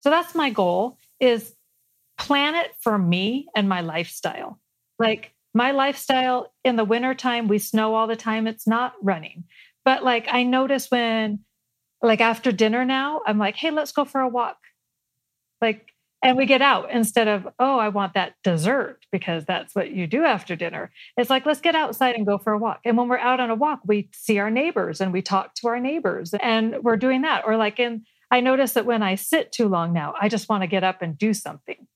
So that's my goal is plan it for me and my lifestyle. Like my lifestyle in the wintertime, we snow all the time. It's not running. But like I notice when like after dinner now, I'm like, hey, let's go for a walk. Like, and we get out instead of, oh, I want that dessert because that's what you do after dinner. It's like, let's get outside and go for a walk. And when we're out on a walk, we see our neighbors and we talk to our neighbors and we're doing that. Or like in, I notice that when I sit too long now, I just want to get up and do something.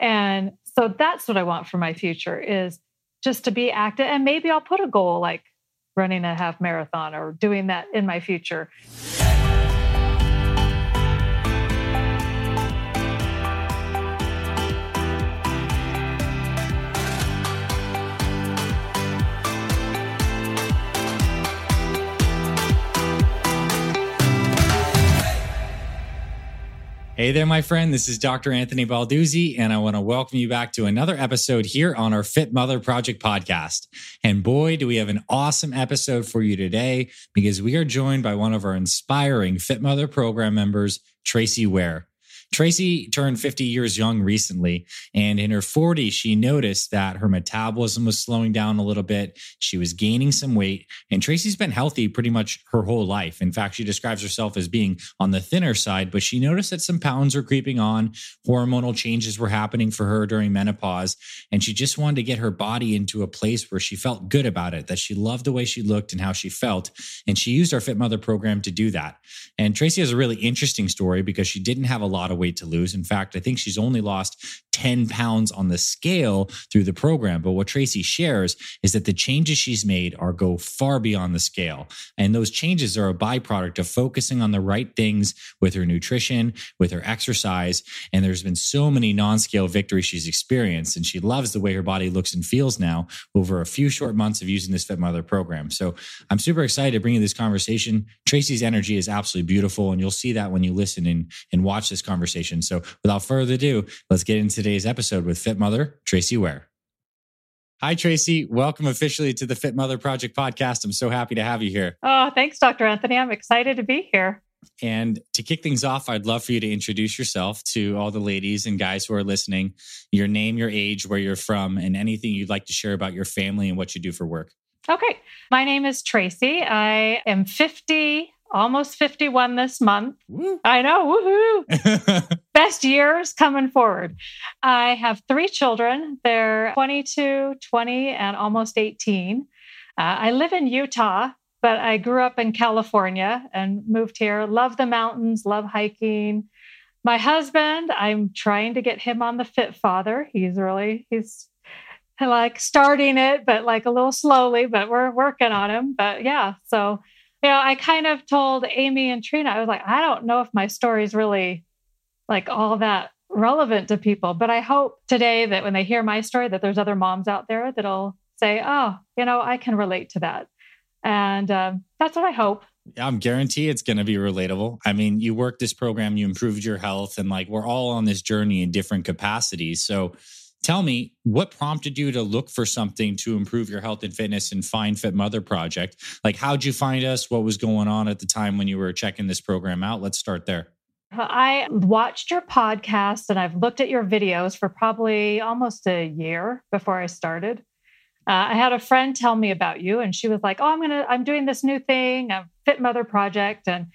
And so that's what I want for my future is just to be active. And maybe I'll put a goal like running a half marathon or doing that in my future. Hey there, my friend. This is Dr. Anthony Balduzzi, and I want to welcome you back to another episode here on our Fit Mother Project podcast. And boy, do we have an awesome episode for you today because we are joined by one of our inspiring Fit Mother program members, Tracy Ware. Tracy turned 50 years young recently, and in her 40s, she noticed that her metabolism was slowing down a little bit. She was gaining some weight, and Tracy's been healthy pretty much her whole life. In fact, she describes herself as being on the thinner side, but she noticed that some pounds were creeping on. Hormonal changes were happening for her during menopause, and she just wanted to get her body into a place where she felt good about it, that she loved the way she looked and how she felt. And she used our Fit Mother program to do that. And Tracy has a really interesting story because she didn't have a lot of of weight to lose. In fact, I think she's only lost 10 pounds on the scale through the program. But what Tracy shares is that the changes she's made are go far beyond the scale. And those changes are a byproduct of focusing on the right things with her nutrition, with her exercise. And there's been so many non scale victories she's experienced. And she loves the way her body looks and feels now over a few short months of using this Fit Mother program. So I'm super excited to bring you this conversation. Tracy's energy is absolutely beautiful. And you'll see that when you listen and, and watch this conversation. So without further ado, let's get into today's episode with Fit Mother, Tracy Ware. Hi, Tracy. Welcome officially to the Fit Mother Project podcast. I'm so happy to have you here. Oh, thanks, Dr. Anthony. I'm excited to be here. And to kick things off, I'd love for you to introduce yourself to all the ladies and guys who are listening, your name, your age, where you're from, and anything you'd like to share about your family and what you do for work. Okay. My name is Tracy. I am 50 almost 51 this month. Woo. I know, woohoo. Best years coming forward. I have three children. They're 22, 20, and almost 18. Uh, I live in Utah, but I grew up in California and moved here. Love the mountains, love hiking. My husband, I'm trying to get him on the Fit Father. He's really, he's like starting it, but like a little slowly, but we're working on him. But yeah, so you know, I kind of told Amy and Trina, I was like, I don't know if my story is really like all that relevant to people, but I hope today that when they hear my story, that there's other moms out there that'll say, oh, you know, I can relate to that. And um, that's what I hope. Yeah, I'm guarantee it's going to be relatable. I mean, you worked this program, you improved your health, and like we're all on this journey in different capacities. So, Tell me what prompted you to look for something to improve your health and fitness and find Fit Mother Project? Like, how'd you find us? What was going on at the time when you were checking this program out? Let's start there. I watched your podcast and I've looked at your videos for probably almost a year before I started. Uh, I had a friend tell me about you, and she was like, "Oh, I'm gonna, I'm doing this new thing, a Fit Mother project." And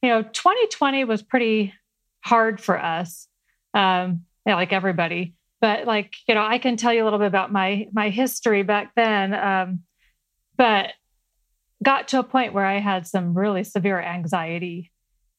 you know, 2020 was pretty hard for us, um, like everybody but like you know i can tell you a little bit about my my history back then um, but got to a point where i had some really severe anxiety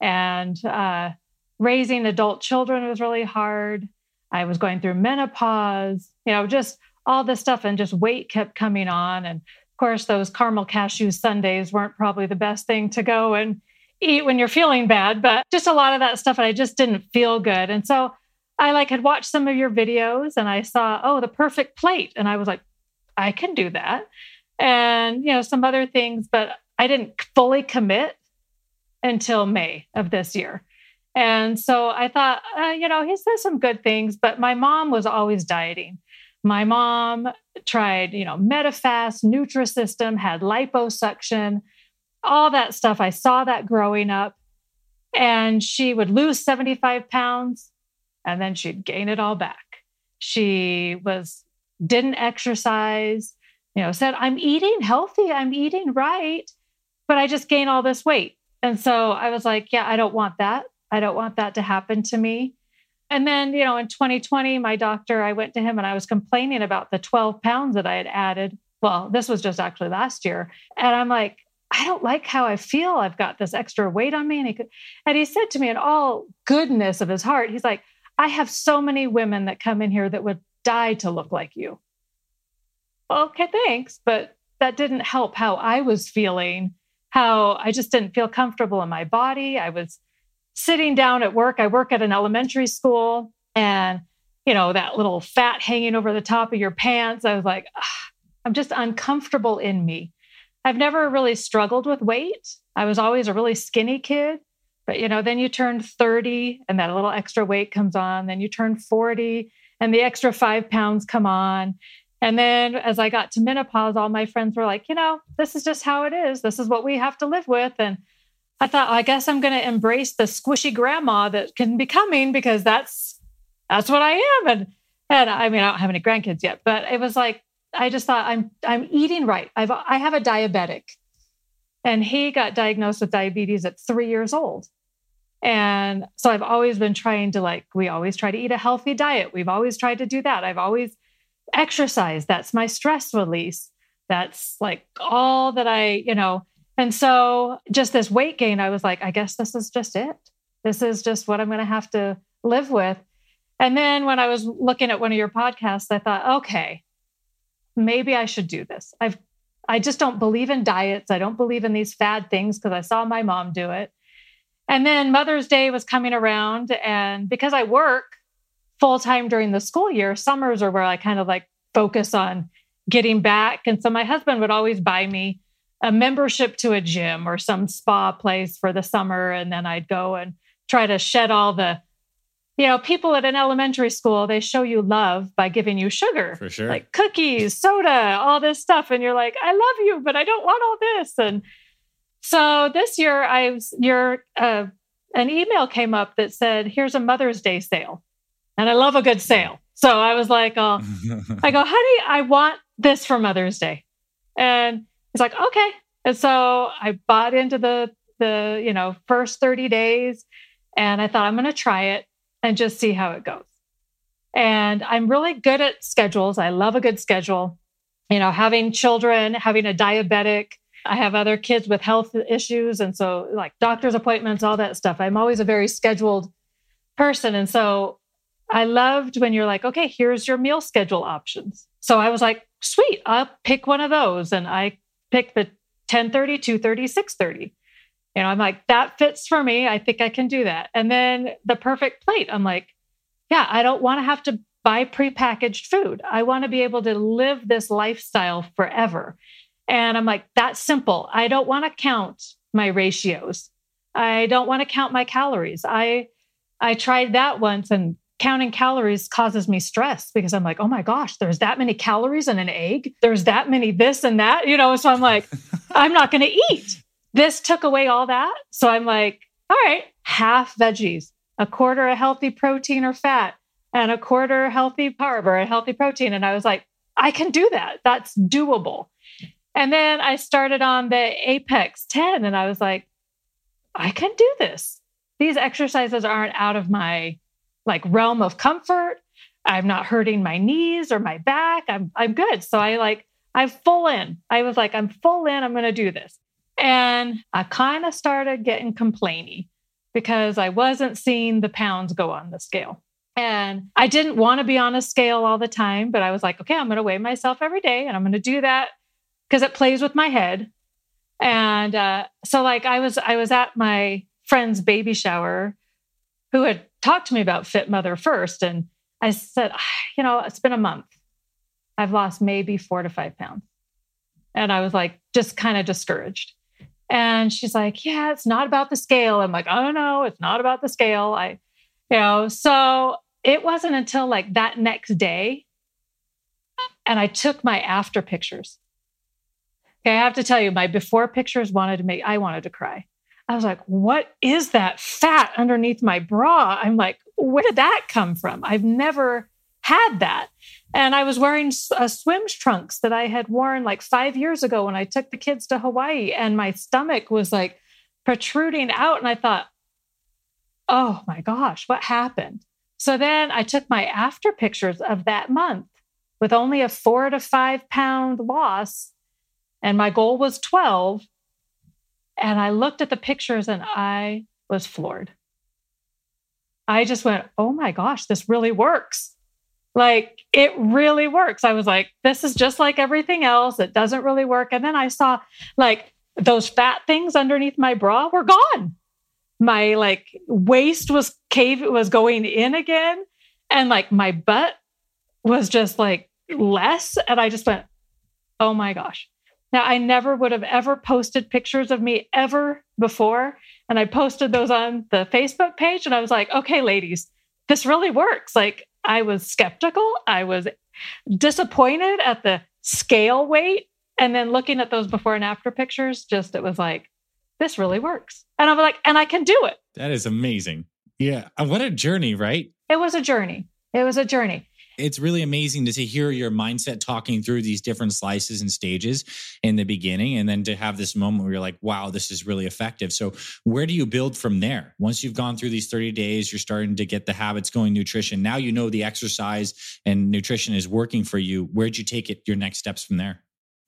and uh, raising adult children was really hard. I was going through menopause you know just all this stuff and just weight kept coming on. And of course those caramel cashew sundaes weren't probably the best thing to go and eat when you're feeling bad but just a lot of that stuff and i just didn't feel good. And so I like had watched some of your videos and I saw, oh, the perfect plate. And I was like, I can do that. And, you know, some other things, but I didn't fully commit until May of this year. And so I thought, uh, you know, he says some good things, but my mom was always dieting. My mom tried, you know, Medifast, Nutrisystem, had liposuction, all that stuff. I saw that growing up. And she would lose 75 pounds and then she'd gain it all back. She was didn't exercise, you know, said, I'm eating healthy, I'm eating right, but I just gain all this weight. And so I was like, yeah, I don't want that. I don't want that to happen to me. And then, you know, in 2020, my doctor, I went to him and I was complaining about the 12 pounds that I had added. Well, this was just actually last year. And I'm like, I don't like how I feel. I've got this extra weight on me. And he could, and he said to me in all goodness of his heart, he's like, I have so many women that come in here that would die to look like you. Okay, thanks. But that didn't help how I was feeling, how I just didn't feel comfortable in my body. I was sitting down at work. I work at an elementary school and, you know, that little fat hanging over the top of your pants. I was like, I'm just uncomfortable in me. I've never really struggled with weight. I was always a really skinny kid. But, you know, then you turn 30 and that little extra weight comes on. Then you turn 40 and the extra five pounds come on. And then as I got to menopause, all my friends were like, you know, this is just how it is. This is what we have to live with. And I thought, I guess I'm going to embrace the squishy grandma that can be coming because that's that's what I am. And and I mean, I don't have any grandkids yet, but it was like I just thought I'm I'm eating right. I've I have a diabetic, and he got diagnosed with diabetes at three years old. And so I've always been trying to like, we always try to eat a healthy diet. We've always tried to do that. I've always exercised. That's my stress release. That's like all that I, you know, and so just this weight gain, I was like, I guess this is just it. This is just what I'm going to have to live with. And then when I was looking at one of your podcasts, I thought, okay, maybe I should do this. I've I just don't believe in diets. I don't believe in these fad things because I saw my mom do it. And then Mother's Day was coming around. And because I work full time during the school year, summers are where I kind of like focus on getting back. And so my husband would always buy me a membership to a gym or some spa place for the summer. And then I'd go and try to shed all the, you know, people at an elementary school, they show you love by giving you sugar. For sure. Like cookies, soda, all this stuff. And you're like, I love you, but I don't want all this. And so this year, I was your uh, an email came up that said, "Here's a Mother's Day sale," and I love a good sale. So I was like, oh, I go, honey, I want this for Mother's Day, and he's like, okay. And so I bought into the the you know first 30 days, and I thought I'm going to try it and just see how it goes. And I'm really good at schedules. I love a good schedule. You know, having children, having a diabetic, I have other kids with health issues. And so, like doctor's appointments, all that stuff. I'm always a very scheduled person. And so, I loved when you're like, okay, here's your meal schedule options. So I was like, sweet, I'll pick one of those. And I picked the 1030, 230, 630. You know, I'm like, that fits for me. I think I can do that. And then the perfect plate, I'm like, yeah, I don't want to have to buy prepackaged food. I want to be able to live this lifestyle forever. And I'm like, that's simple. I don't want to count my ratios. I don't want to count my calories. I I tried that once and counting calories causes me stress because I'm like, oh my gosh, there's that many calories in an egg. There's that many this and that, you know. So I'm like, I'm not going to eat. This took away all that. So I'm like, all right, half veggies, a quarter a healthy protein or fat, and a quarter healthy carb or a healthy protein. And I was like, I can do that. That's doable. And then I started on the Apex 10 and I was like, I can do this. These exercises aren't out of my like realm of comfort. I'm not hurting my knees or my back. I'm I'm good. So I like I'm full in. I was like, I'm full in. I'm going to do this. And I kind of started getting complainy because I wasn't seeing the pounds go on the scale. And I didn't want to be on a scale all the time, but I was like, okay, I'm going to weigh myself every day and I'm going to do that because it plays with my head. And uh, so like I was I was at my friend's baby shower who had talked to me about Fit Mother first. And I said, ah, you know, it's been a month. I've lost maybe four to five pounds. And I was like, just kind of discouraged. And she's like, yeah, it's not about the scale. I'm like, oh no, it's not about the scale. I, you know, so it wasn't until like that next day. And I took my after pictures Okay, I have to tell you, my before pictures wanted to make, I wanted to cry. I was like, what is that fat underneath my bra? I'm like, where did that come from? I've never had that. And I was wearing uh, swim trunks that I had worn like five years ago when I took the kids to Hawaii, and my stomach was like protruding out. And I thought, oh my gosh, what happened? So then I took my after pictures of that month with only a four to five pound loss, and my goal was 12. And I looked at the pictures and I was floored. I just went, oh my gosh, this really works. Like it really works. I was like, this is just like everything else. It doesn't really work. And then I saw like those fat things underneath my bra were gone. My like waist was cave was going in again. And like my butt was just like less. And I just went, oh my gosh. Now, I never would have ever posted pictures of me ever before. And I posted those on the Facebook page. And I was like, okay, ladies, this really works. Like, I was skeptical. I was disappointed at the scale weight. And then looking at those before and after pictures, just it was like, this really works. And I'm like, and I can do it. That is amazing. Yeah. What a journey, right? It was a journey. It was a journey it's really amazing to hear your mindset talking through these different slices and stages in the beginning and then to have this moment where you're like wow this is really effective. So where do you build from there? Once you've gone through these 30 days you're starting to get the habits going nutrition. Now you know the exercise and nutrition is working for you. Where'd you take it your next steps from there?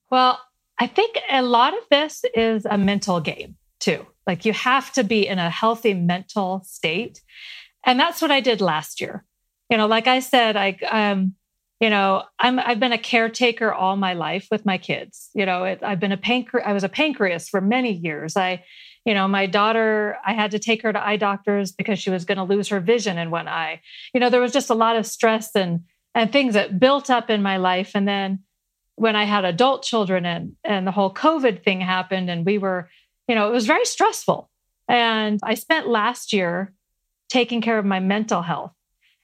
Well i think a lot of this is a mental game too. Like you have to be in a healthy mental state. And that's what i did last year you know, like I said, I, um, you know, I'm, I've been a caretaker all my life with my kids. You know, it, I've been a pancreas, I was a pancreas for many years. I, you know, my daughter, I had to take her to eye doctors because she was going to lose her vision in one eye. You know, there was just a lot of stress and, and things that built up in my life. And then when I had adult children and, and the whole COVID thing happened and we were, you know, it was very stressful. And I spent last year taking care of my mental health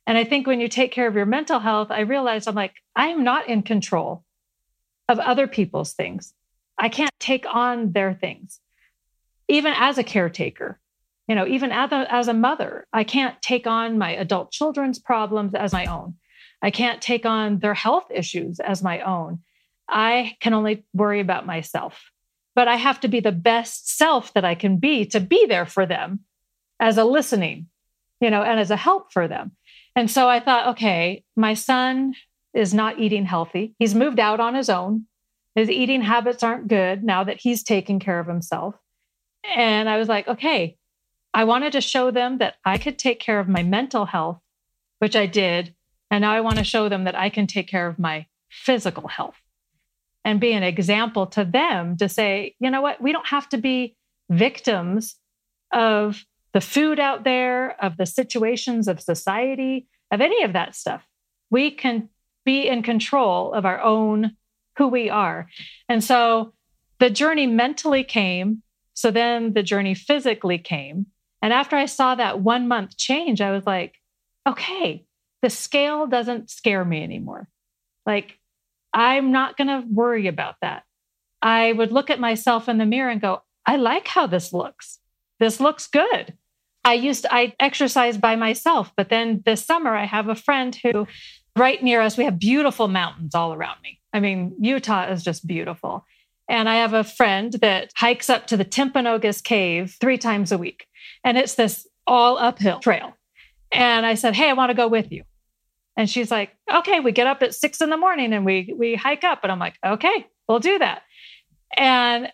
and I think when you take care of your mental health, I realized I'm like, I am not in control of other people's things. I can't take on their things. Even as a caretaker, you know, even as a, as a mother, I can't take on my adult children's problems as my own. I can't take on their health issues as my own. I can only worry about myself. But I have to be the best self that I can be to be there for them as a listening, you know, and as a help for them. And so I thought, okay, my son is not eating healthy. He's moved out on his own. His eating habits aren't good now that he's taking care of himself. And I was like, okay, I wanted to show them that I could take care of my mental health, which I did. And now I want to show them that I can take care of my physical health and be an example to them to say, you know what, we don't have to be victims of the food out there, of the situations of society, of any of that stuff. We can be in control of our own who we are. And so the journey mentally came. So then the journey physically came. And after I saw that one month change, I was like, okay, the scale doesn't scare me anymore. Like, I'm not going to worry about that. I would look at myself in the mirror and go, I like how this looks. This looks good. I used to, I exercise by myself, but then this summer I have a friend who right near us we have beautiful mountains all around me. I mean, Utah is just beautiful. And I have a friend that hikes up to the Timpanogos cave 3 times a week. And it's this all uphill trail. And I said, "Hey, I want to go with you." And she's like, "Okay, we get up at 6 in the morning and we we hike up." And I'm like, "Okay, we'll do that." And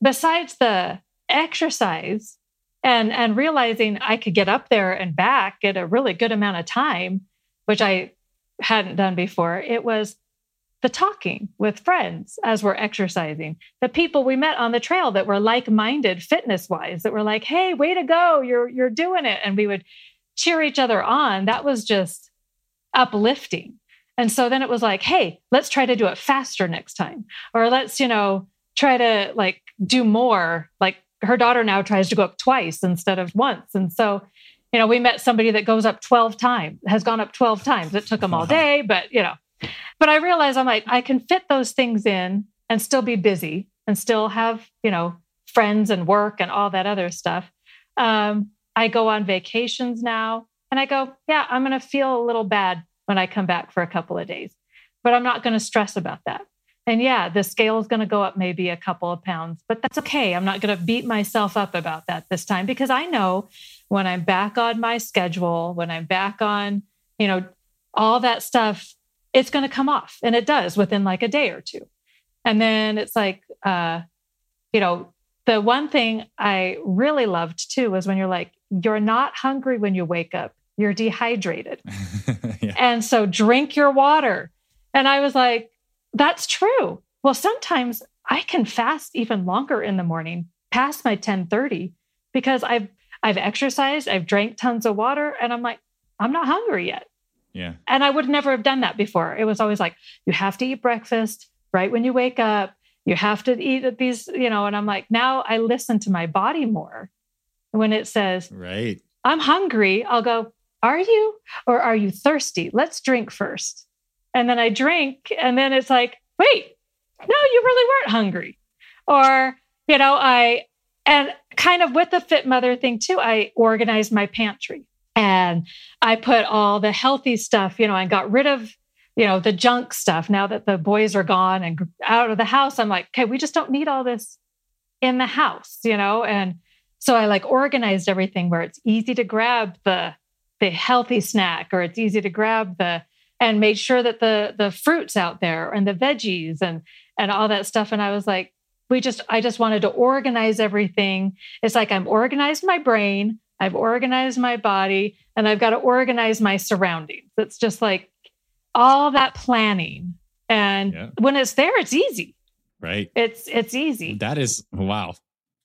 besides the exercise, and and realizing I could get up there and back at a really good amount of time, which I hadn't done before. It was the talking with friends as we're exercising, the people we met on the trail that were like-minded fitness-wise, that were like, "Hey, way to go! You're you're doing it!" And we would cheer each other on. That was just uplifting. And so then it was like, "Hey, let's try to do it faster next time," or let's you know try to like do more like her daughter now tries to go up twice instead of once. And so, you know, we met somebody that goes up 12 times, has gone up 12 times. It took them all day, but, you know, but I realized I'm like, I can fit those things in and still be busy and still have, you know, friends and work and all that other stuff. Um, I go on vacations now. And I go, yeah, I'm going to feel a little bad when I come back for a couple of days, but I'm not going to stress about that. And yeah, the scale is going to go up maybe a couple of pounds, but that's okay. I'm not going to beat myself up about that this time because I know when I'm back on my schedule, when I'm back on, you know, all that stuff, it's going to come off. And it does within like a day or two. And then it's like, uh, you know, the one thing I really loved too was when you're like, you're not hungry when you wake up, you're dehydrated. yeah. And so drink your water. And I was like, that's true. Well, sometimes I can fast even longer in the morning past my 1030 because I've I've exercised, I've drank tons of water, and I'm like, I'm not hungry yet. Yeah. And I would never have done that before. It was always like, you have to eat breakfast right when you wake up. You have to eat at these, you know, and I'm like, now I listen to my body more. When it says, right, I'm hungry, I'll go, Are you? Or are you thirsty? Let's drink first. And then I drink, and then it's like, Wait, no, you really weren't hungry. Or, you know, I, and kind of with the fit mother thing too, I organized my pantry and I put all the healthy stuff, you know, I got rid of, you know, the junk stuff now that the boys are gone and out of the house. I'm like, okay, we just don't need all this in the house, you know? And so I like organized everything where it's easy to grab the the healthy snack or it's easy to grab the and made sure that the the fruits out there and the veggies and and all that stuff and I was like we just I just wanted to organize everything. It's like I'm organized my brain, I've organized my body, and I've got to organize my surroundings. It's just like all that planning. And yeah. when it's there, it's easy. Right. It's it's easy. That is wow.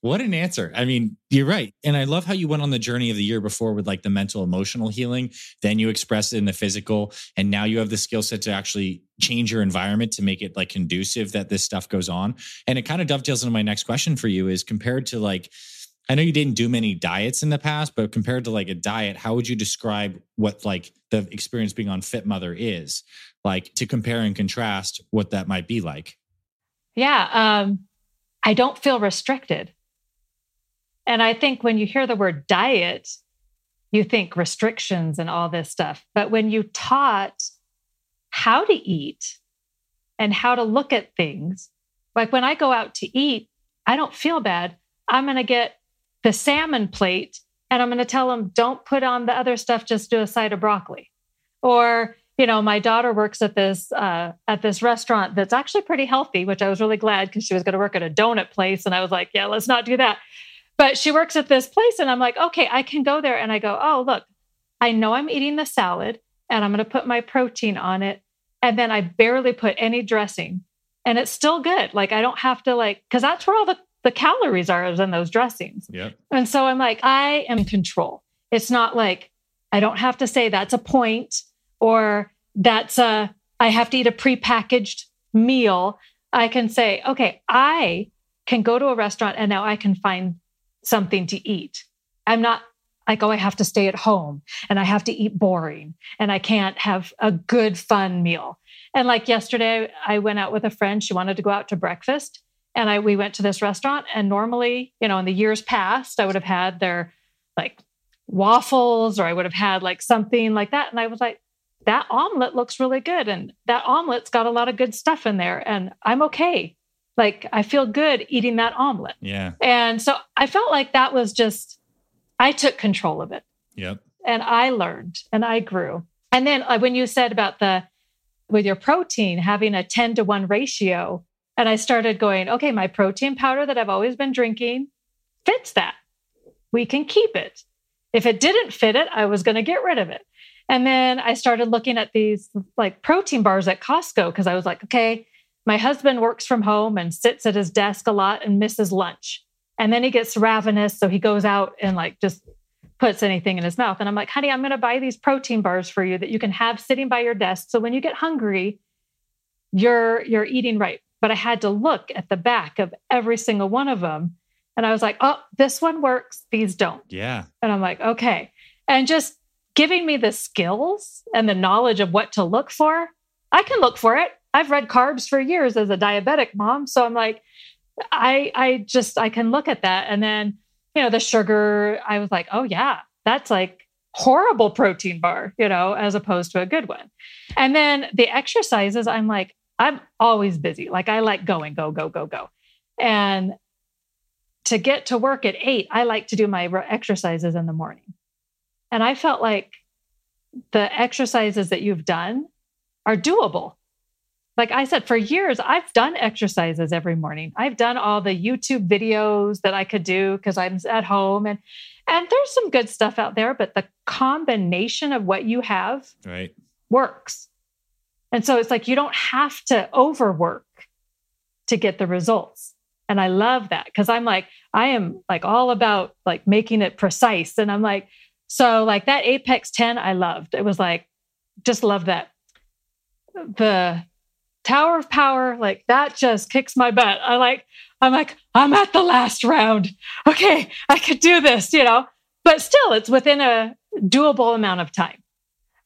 What an answer. I mean, you're right. And I love how you went on the journey of the year before with like the mental emotional healing. Then you express it in the physical. And now you have the skill set to actually change your environment to make it like conducive that this stuff goes on. And it kind of dovetails into my next question for you is compared to like, I know you didn't do many diets in the past, but compared to like a diet, how would you describe what like the experience being on Fit Mother is? Like to compare and contrast what that might be like. Yeah. Um, I don't feel restricted. And I think when you hear the word diet, you think restrictions and all this stuff. But when you taught how to eat and how to look at things, like when I go out to eat, I don't feel bad. I'm going to get the salmon plate and I'm going to tell them, don't put on the other stuff, just do a side of broccoli. Or, you know, my daughter works at this uh, at this restaurant that's actually pretty healthy, which I was really glad because she was going to work at a donut place, and I was like, yeah, let's not do that. But she works at this place, and I'm like, okay, I can go there. And I go, oh, look, I know I'm eating the salad, and I'm going to put my protein on it. And then I barely put any dressing, and it's still good. Like, I don't have to, like, because that's where all the, the calories are is in those dressings. Yep. And so I'm like, I am in control. It's not like I don't have to say that's a point or that's a, I have to eat a prepackaged meal. I can say, okay, I can go to a restaurant and now I can find something to eat. I'm not like, oh, I have to stay at home and I have to eat boring and I can't have a good, fun meal. And like yesterday, I went out with a friend. She wanted to go out to breakfast. And I we went to this restaurant. And normally, you know, in the years past, I would have had their like waffles or I would have had like something like that. And I was like, that omelet looks really good. And that omelet's got a lot of good stuff in there. And I'm okay like I feel good eating that omelet. Yeah. And so I felt like that was just, I took control of it. Yep. And I learned and I grew. And then uh, when you said about the, with your protein having a 10 to 1 ratio, and I started going, okay, my protein powder that I've always been drinking fits that. We can keep it. If it didn't fit it, I was going to get rid of it. And then I started looking at these like protein bars at Costco because I was like, okay, my husband works from home and sits at his desk a lot and misses lunch. And then he gets ravenous. So he goes out and like just puts anything in his mouth. And I'm like, honey, I'm going to buy these protein bars for you that you can have sitting by your desk. So when you get hungry, you're you're eating right. But I had to look at the back of every single one of them. And I was like, oh, this one works, these don't. Yeah. And I'm like, okay. And just giving me the skills and the knowledge of what to look for, I can look for it. I've read carbs for years as a diabetic mom. So I'm like, I I just I can look at that. And then, you know, the sugar, I was like, oh yeah, that's like horrible protein bar, you know, as opposed to a good one. And then the exercises, I'm like, I'm always busy. Like I like going, go, go, go, go. And to get to work at eight, I like to do my exercises in the morning. And I felt like the exercises that you've done are doable. Like I said, for years, I've done exercises every morning. I've done all the YouTube videos that I could do because I'm at home and and there's some good stuff out there, but the combination of what you have right. works. And so it's like you don't have to overwork to get the results. And I love that because I'm like, I am like all about like making it precise. And I'm like, so like that Apex 10, I loved. It was like, just love that. The Tower of Power, like that just kicks my butt. I like, I'm like, I'm at the last round. Okay, I could do this, you know, but still it's within a doable amount of time.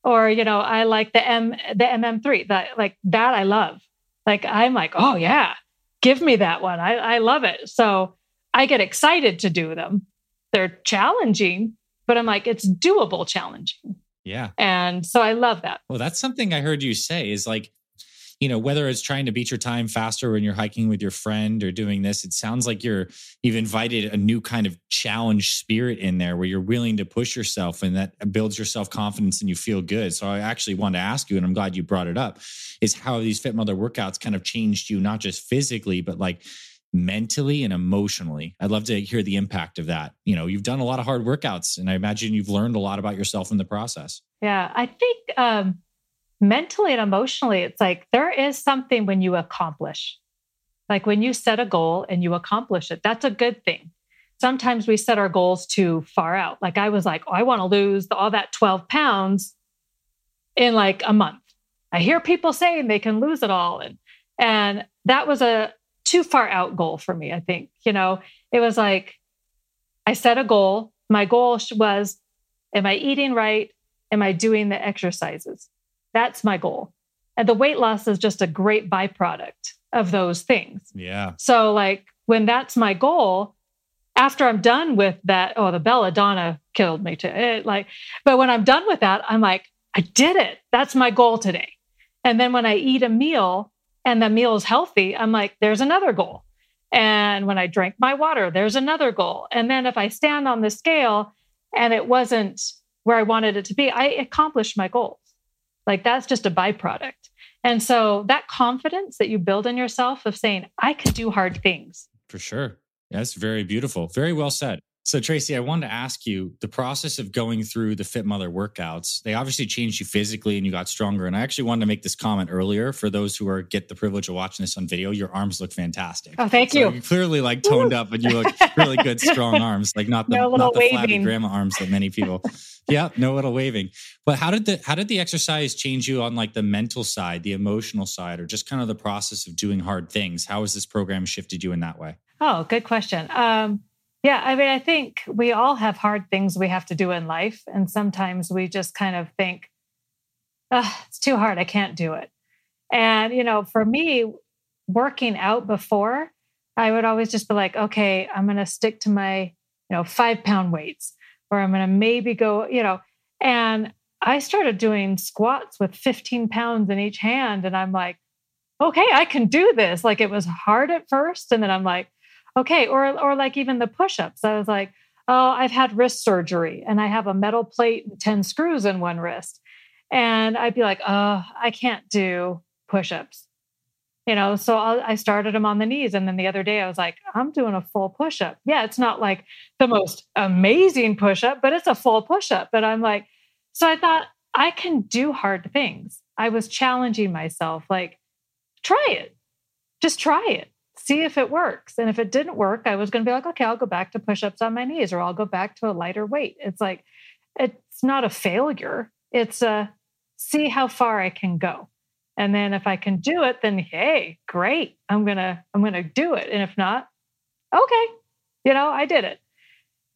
Or, you know, I like the M the MM3, that like that I love. Like I'm like, oh yeah, give me that one. I, I love it. So I get excited to do them. They're challenging, but I'm like, it's doable challenging. Yeah. And so I love that. Well, that's something I heard you say is like you know whether it's trying to beat your time faster when you're hiking with your friend or doing this it sounds like you're you've invited a new kind of challenge spirit in there where you're willing to push yourself and that builds your self-confidence and you feel good. So i actually wanted to ask you and i'm glad you brought it up is how these fit mother workouts kind of changed you not just physically but like mentally and emotionally. I'd love to hear the impact of that. You know you've done a lot of hard workouts and i imagine you've learned a lot about yourself in the process. Yeah i think um mentally and emotionally, it's like there is something when you accomplish. Like when you set a goal and you accomplish it, that's a good thing. Sometimes we set our goals too far out. Like I was like, oh, I want to lose all that 12 pounds in like a month. I hear people saying they can lose it all. And and that was a too far out goal for me, I think. You know, it was like I set a goal. My goal was, am I eating right? Am I doing the exercises? That's my goal. And the weight loss is just a great byproduct of those things. Yeah. So, like, when that's my goal, after I'm done with that, oh, the belladonna killed me too. It, like, but when I'm done with that, I'm like, I did it. That's my goal today. And then when I eat a meal and the meal is healthy, I'm like, there's another goal. And when I drank my water, there's another goal. And then if I stand on the scale and it wasn't where I wanted it to be, I accomplished my goal. Like that's just a byproduct. And so that confidence that you build in yourself of saying, I can do hard things. For sure. That's very beautiful. Very well said. So, Tracy, I wanted to ask you the process of going through the Fit Mother workouts. They obviously changed you physically and you got stronger. And I actually wanted to make this comment earlier for those who are get the privilege of watching this on video. Your arms look fantastic. Oh, thank so you. You clearly like toned up and you look really good, strong arms. Like not the no not the flabby grandma arms that many people. yeah, no little waving. But how did the how did the exercise change you on like the mental side, the emotional side, or just kind of the process of doing hard things? How has this program shifted you in that way? Oh, good question. Um, yeah, I mean, I think we all have hard things we have to do in life. And sometimes we just kind of think, it's too hard. I can't do it. And, you know, for me, working out before, I would always just be like, okay, I'm going to stick to my, you know, five pound weights, or I'm going to maybe go, you know, and I started doing squats with 15 pounds in each hand. And I'm like, okay, I can do this. Like it was hard at first. And then I'm like, okay or or like even the push-ups. I was like oh i've had wrist surgery and i have a metal plate and 10 screws in one wrist. And i'd be like oh i can't do push-ups. You know so i started them on the knees. And then the other day i was like i'm doing a full push-up. Yeah it's not like the most amazing push-up but it's a full push-up. But i'm like so i thought i can do hard things. I was challenging myself like try it. Just try it see if it works. And if it didn't work, I was going to be like, okay, I'll go back to push ups on my knees or I'll go back to a lighter weight. It's like, it's not a failure. It's a see how far I can go. And then if I can do it, then hey, great. I'm going to, I'm going to do it. And if not, okay, you know, I did it.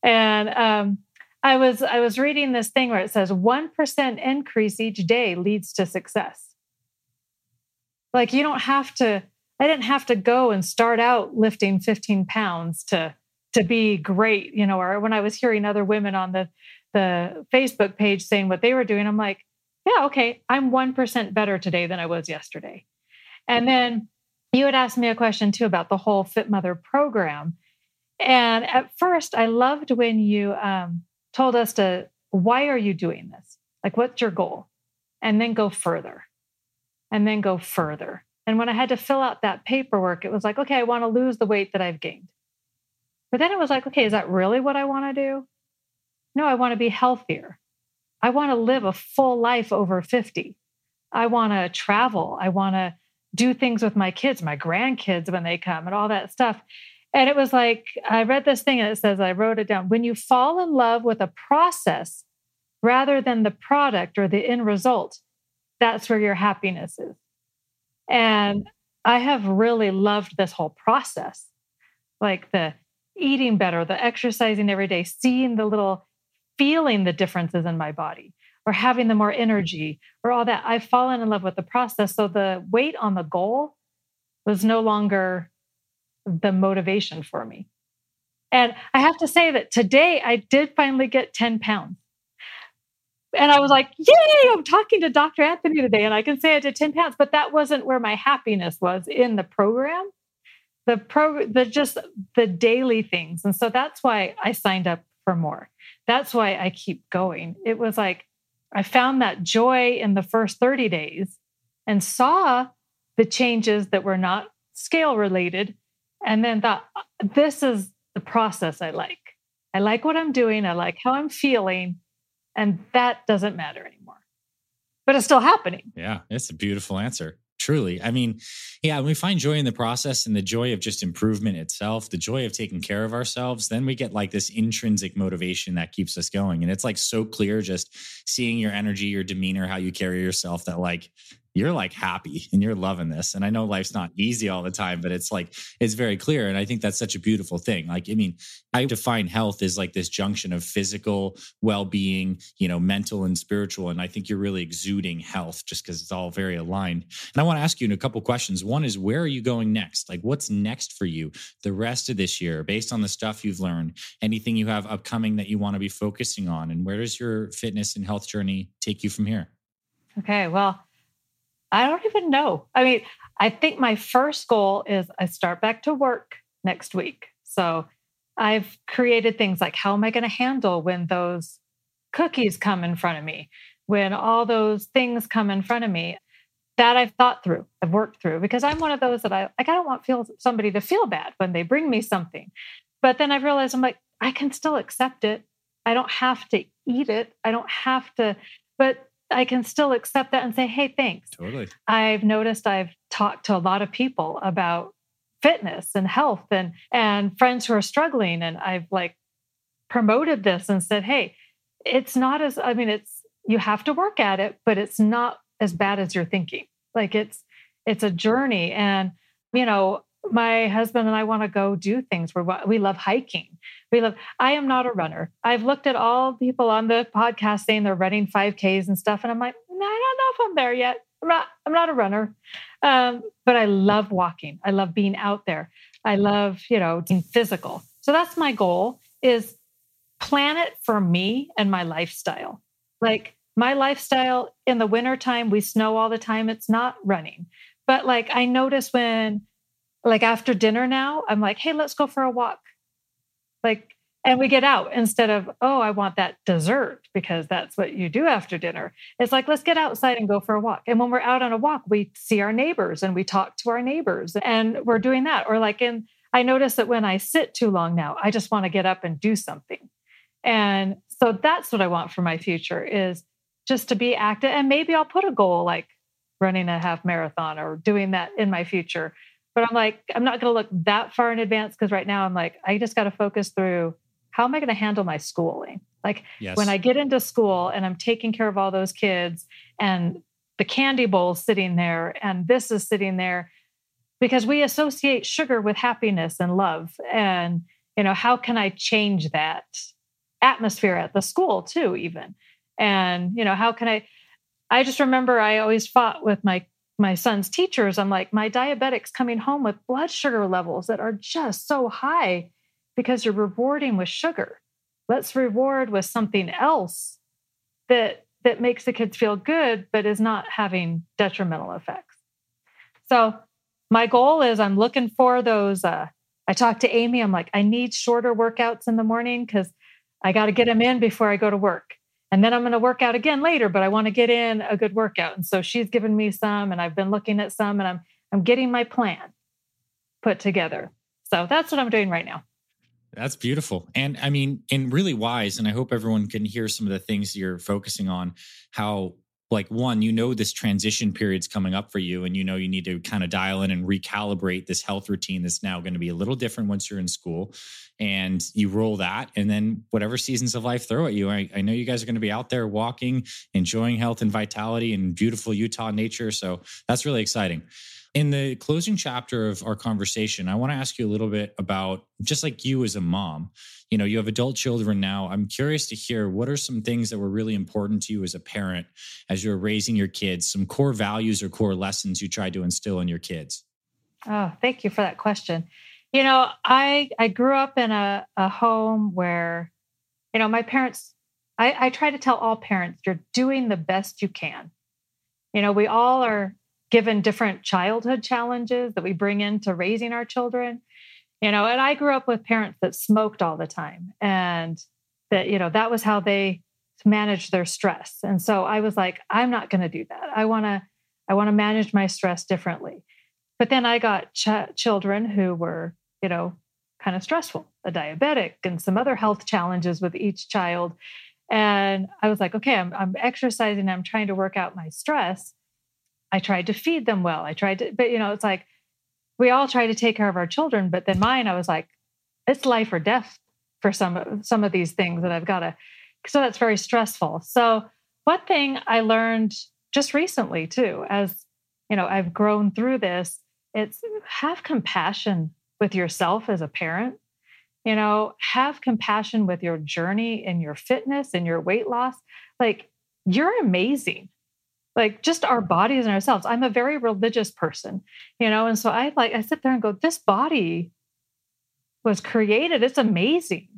And, um, I was I was reading this thing where it says 1% increase each day leads to success. Like you don't have to I didn't have to go and start out lifting 15 pounds to to be great, you know, or when I was hearing other women on the the Facebook page saying what they were doing. I'm like, yeah, okay, I'm 1% better today than I was yesterday. And then you had asked me a question too about the whole Fit Mother program. And at first, I loved when you um, told us to, why are you doing this? Like, what's your goal? And then go further, and then go further. And when I had to fill out that paperwork, it was like, okay, I want to lose the weight that I've gained. But then it was like, okay, is that really what I want to do? No, I want to be healthier. I want to live a full life over 50. I want to travel. I want to do things with my kids, my grandkids when they come, and all that stuff. And it was like, I read this thing and it says, I wrote it down. When you fall in love with a process rather than the product or the end result, that's where your happiness is. And I have really loved this whole process like the eating better, the exercising every day, seeing the little, feeling the differences in my body or having the more energy or all that. I've fallen in love with the process. So the weight on the goal was no longer the motivation for me. And I have to say that today I did finally get 10 pounds. And I was like, yay, I'm talking to Dr. Anthony today. And I can say I did 10 pounds, but that wasn't where my happiness was in the program. The pro the just the daily things. And so that's why I signed up for more. That's why I keep going. It was like I found that joy in the first 30 days and saw the changes that were not scale related and then thought this is the process I like. I like what I'm doing, I like how I'm feeling and that doesn't matter anymore. But it's still happening. Yeah, it's a beautiful answer. Truly. I mean, yeah, we find joy in the process and the joy of just improvement itself, the joy of taking care of ourselves, then we get like this intrinsic motivation that keeps us going. And it's like so clear just seeing your energy, your demeanor, how you carry yourself that like you're like happy and you're loving this. And I know life's not easy all the time, but it's like, it's very clear. And I think that's such a beautiful thing. Like, I mean, I define health as like this junction of physical well being, you know, mental and spiritual. And I think you're really exuding health just because it's all very aligned. And I want to ask you a couple questions. One is, where are you going next? Like, what's next for you the rest of this year based on the stuff you've learned? Anything you have upcoming that you want to be focusing on? And where does your fitness and health journey take you from here? Okay. Well, I don't even know. I mean, I think my first goal is I start back to work next week. So I've created things like how am I going to handle when those cookies come in front of me, when all those things come in front of me that I've thought through, I've worked through because I'm one of those that I like I don't want feel somebody to feel bad when they bring me something. But then I've realized I'm like I can still accept it. I don't have to eat it. I don't have to but I can still accept that and say, hey, thanks. Totally. I've noticed I've talked to a lot of people about fitness and health and and friends who are struggling. And I've like promoted this and said, hey, it's not as I mean, it's you have to work at it, but it's not as bad as you're thinking. Like it's it's a journey. And, you know, my husband and I want to go do things. We we love hiking. We love. I am not a runner. I've looked at all people on the podcast saying they're running 5Ks and stuff, and I'm like, I don't know if I'm there yet. I'm not. I'm not a runner. Um, but I love walking. I love being out there. I love you know being physical. So that's my goal: is plan it for me and my lifestyle. Like my lifestyle in the wintertime, we snow all the time. It's not running. But like I notice when like after dinner now, I'm like, hey, let's go for a walk. Like, and we get out instead of, oh, I want that dessert because that's what you do after dinner. It's like, let's get outside and go for a walk. And when we're out on a walk, we see our neighbors and we talk to our neighbors and we're doing that. Or like in, I notice that when I sit too long now, I just want to get up and do something. And so that's what I want for my future is just to be active. And maybe I'll put a goal like running a half marathon or doing that in my future but I'm like, I'm not going to look that far in advance because right now I'm like, I just got to focus through how am I going to handle my schooling? Like yes. when I get into school and I'm taking care of all those kids and the candy bowl sitting there and this is sitting there because we associate sugar with happiness and love. And, you know, how can I change that atmosphere at the school too, even? And, you know, how can I? I just remember I always fought with my my son's teachers, I'm like, my diabetic's coming home with blood sugar levels that are just so high because you're rewarding with sugar. let's reward with something else that that makes the kids feel good but is not having detrimental effects so my goal is i'm looking for those uh, i talked to amy i'm like i need shorter workouts in the morning because i got to get them in before i go to work and then i'm going to work out again later but i want to get in a good workout and so she's given me some and i've been looking at some and i'm i'm getting my plan put together so that's what i'm doing right now that's beautiful. And I mean, and really wise. And I hope everyone can hear some of the things you're focusing on. How, like, one, you know, this transition period's coming up for you, and you know, you need to kind of dial in and recalibrate this health routine that's now going to be a little different once you're in school. And you roll that, and then whatever seasons of life throw at you. I, I know you guys are going to be out there walking, enjoying health and vitality and beautiful Utah nature. So that's really exciting. In the closing chapter of our conversation, I want to ask you a little bit about just like you as a mom. You know, you have adult children now. I'm curious to hear what are some things that were really important to you as a parent as you're raising your kids, some core values or core lessons you tried to instill in your kids? Oh, thank you for that question. You know, I I grew up in a, a home where, you know, my parents, I, I try to tell all parents, you're doing the best you can. You know, we all are given different childhood challenges that we bring into raising our children. You know and i grew up with parents that smoked all the time and that you know that was how they managed their stress. And so i was like i'm not going to do that. I want to i want to manage my stress differently. But then i got ch- children who were you know kind of stressful a diabetic and some other health challenges with each child. And i was like okay i'm, I'm exercising i'm trying to work out my stress I tried to feed them well. I tried to, but you know, it's like we all try to take care of our children, but then mine, I was like, it's life or death for some some of these things that I've got to. So that's very stressful. So one thing I learned just recently too, as you know, I've grown through this, it's have compassion with yourself as a parent. You know, have compassion with your journey and your fitness and your weight loss. Like you're amazing like just our bodies and ourselves. I'm a very religious person, you know, and so I like I sit there and go, this body was created. It's amazing.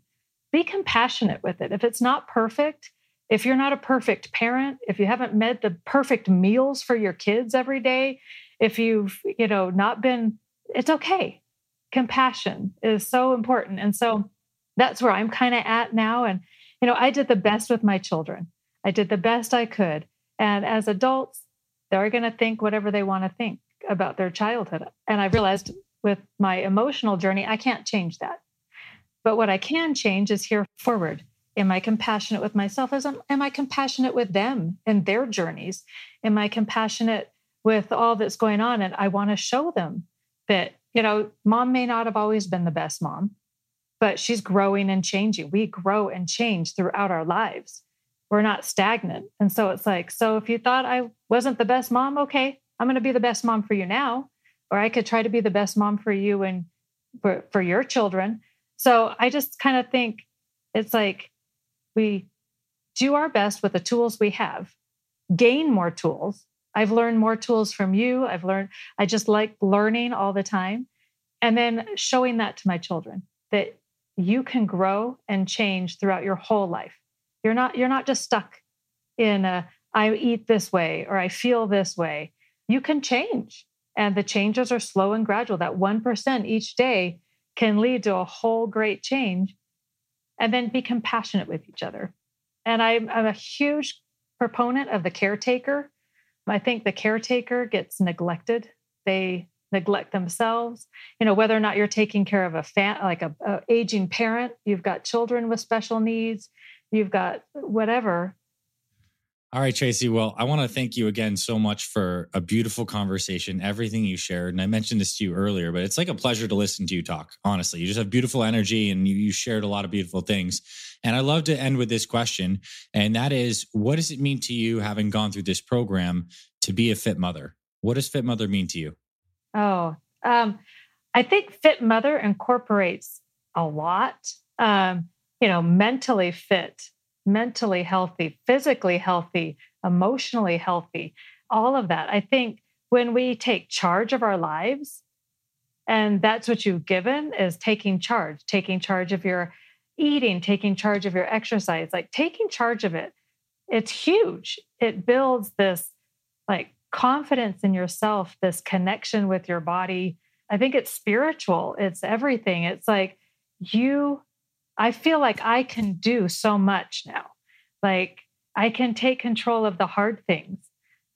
Be compassionate with it. If it's not perfect, if you're not a perfect parent, if you haven't made the perfect meals for your kids every day, if you've, you know, not been, it's okay. Compassion is so important. And so that's where I'm kind of at now. And, you know, I did the best with my children. I did the best I could. And as adults, they're going to think whatever they want to think about their childhood. And I realized with my emotional journey, I can't change that. But what I can change is here forward. Am I compassionate with myself? Am, am I compassionate with them and their journeys? Am I compassionate with all that's going on? And I want to show them that, you know, mom may not have always been the best mom, but she's growing and changing. We grow and change throughout our lives we're not stagnant. And so it's like, so if you thought I wasn't the best mom, okay, I'm going to be the best mom for you now, or I could try to be the best mom for you and for, for your children. So I just kind of think it's like we do our best with the tools we have, gain more tools. I've learned more tools from you. I've learned, I just like learning all the time. And then showing that to my children that you can grow and change throughout your whole life you're not you're not just stuck in a I eat this way or I feel this way. You can change. And the changes are slow and gradual. That 1% each day can lead to a whole great change. And then be compassionate with each other. And I'm, I'm a huge proponent of the caretaker. I think the caretaker gets neglected. They neglect themselves. You know, whether or not you're taking care of a fa- like a, a aging parent, you've got children with special needs, you've got whatever. All right, Tracy. Well, I want to thank you again so much for a beautiful conversation, everything you shared. And I mentioned this to you earlier, but it's like a pleasure to listen to you talk. Honestly, you just have beautiful energy and you, you shared a lot of beautiful things. And I love to end with this question. And that is what does it mean to you, having gone through this program, to be a fit mother? What does fit mother mean to you? Oh, um, I think fit mother incorporates a lot. Um, you know, mentally fit, mentally healthy, physically healthy, emotionally healthy, all of that. I think when we take charge of our lives, and that's what you've given is taking charge, taking charge of your eating, taking charge of your exercise, like taking charge of it, it's huge. It builds this like confidence in yourself, this connection with your body. I think it's spiritual, it's everything. It's like you, I feel like I can do so much now. Like I can take control of the hard things.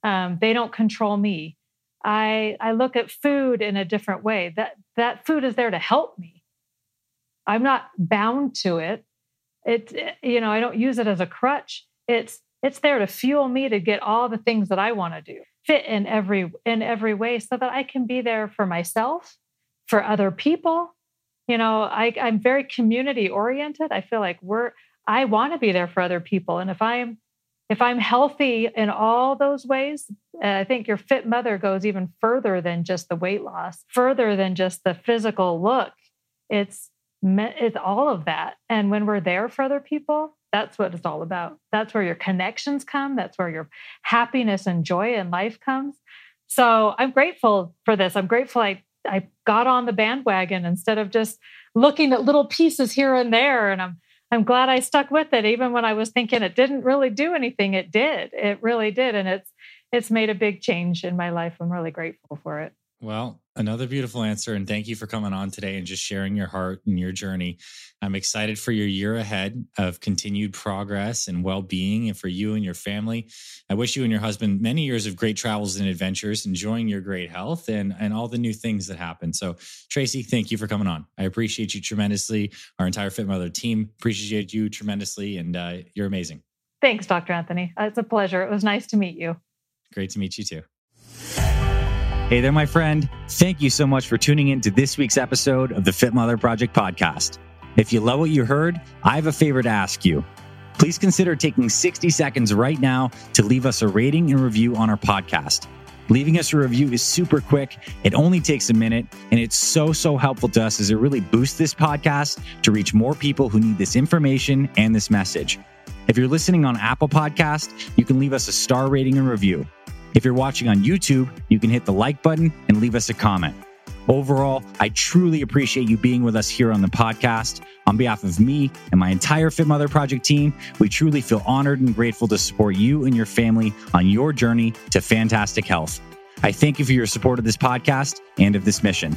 Um, they don't control me. I I look at food in a different way. That that food is there to help me. I'm not bound to it. It you know I don't use it as a crutch. It's it's there to fuel me to get all the things that I want to do fit in every in every way so that I can be there for myself, for other people. You know, I, I'm very community oriented. I feel like we're I want to be there for other people. And if I'm if I'm healthy in all those ways, uh, I think your fit mother goes even further than just the weight loss, further than just the physical look. It's it's all of that. And when we're there for other people, that's what it's all about. That's where your connections come. That's where your happiness and joy in life comes. So I'm grateful for this. I'm grateful I, I got on the bandwagon instead of just looking at little pieces here and there. And I'm I'm glad I stuck with it. Even when I was thinking it didn't really do anything, it did. It really did. And it's it's made a big change in my life. I'm really grateful for it. Well, another beautiful answer. And thank you for coming on today and just sharing your heart and your journey. I'm excited for your year ahead of continued progress and well being and for you and your family. I wish you and your husband many years of great travels and adventures, enjoying your great health and, and all the new things that happen. So, Tracy, thank you for coming on. I appreciate you tremendously. Our entire Fit Mother team appreciate you tremendously. And uh, you're amazing. Thanks, Dr. Anthony. It's a pleasure. It was nice to meet you. Great to meet you too. Hey there, my friend. Thank you so much for tuning in to this week's episode of the Fit Mother Project podcast. If you love what you heard, I have a favor to ask you. Please consider taking 60 seconds right now to leave us a rating and review on our podcast. Leaving us a review is super quick. It only takes a minute, and it's so, so helpful to us as it really boosts this podcast to reach more people who need this information and this message. If you're listening on Apple Podcast, you can leave us a star rating and review. If you're watching on YouTube, you can hit the like button and leave us a comment. Overall, I truly appreciate you being with us here on the podcast. On behalf of me and my entire Fit Mother Project team, we truly feel honored and grateful to support you and your family on your journey to fantastic health. I thank you for your support of this podcast and of this mission.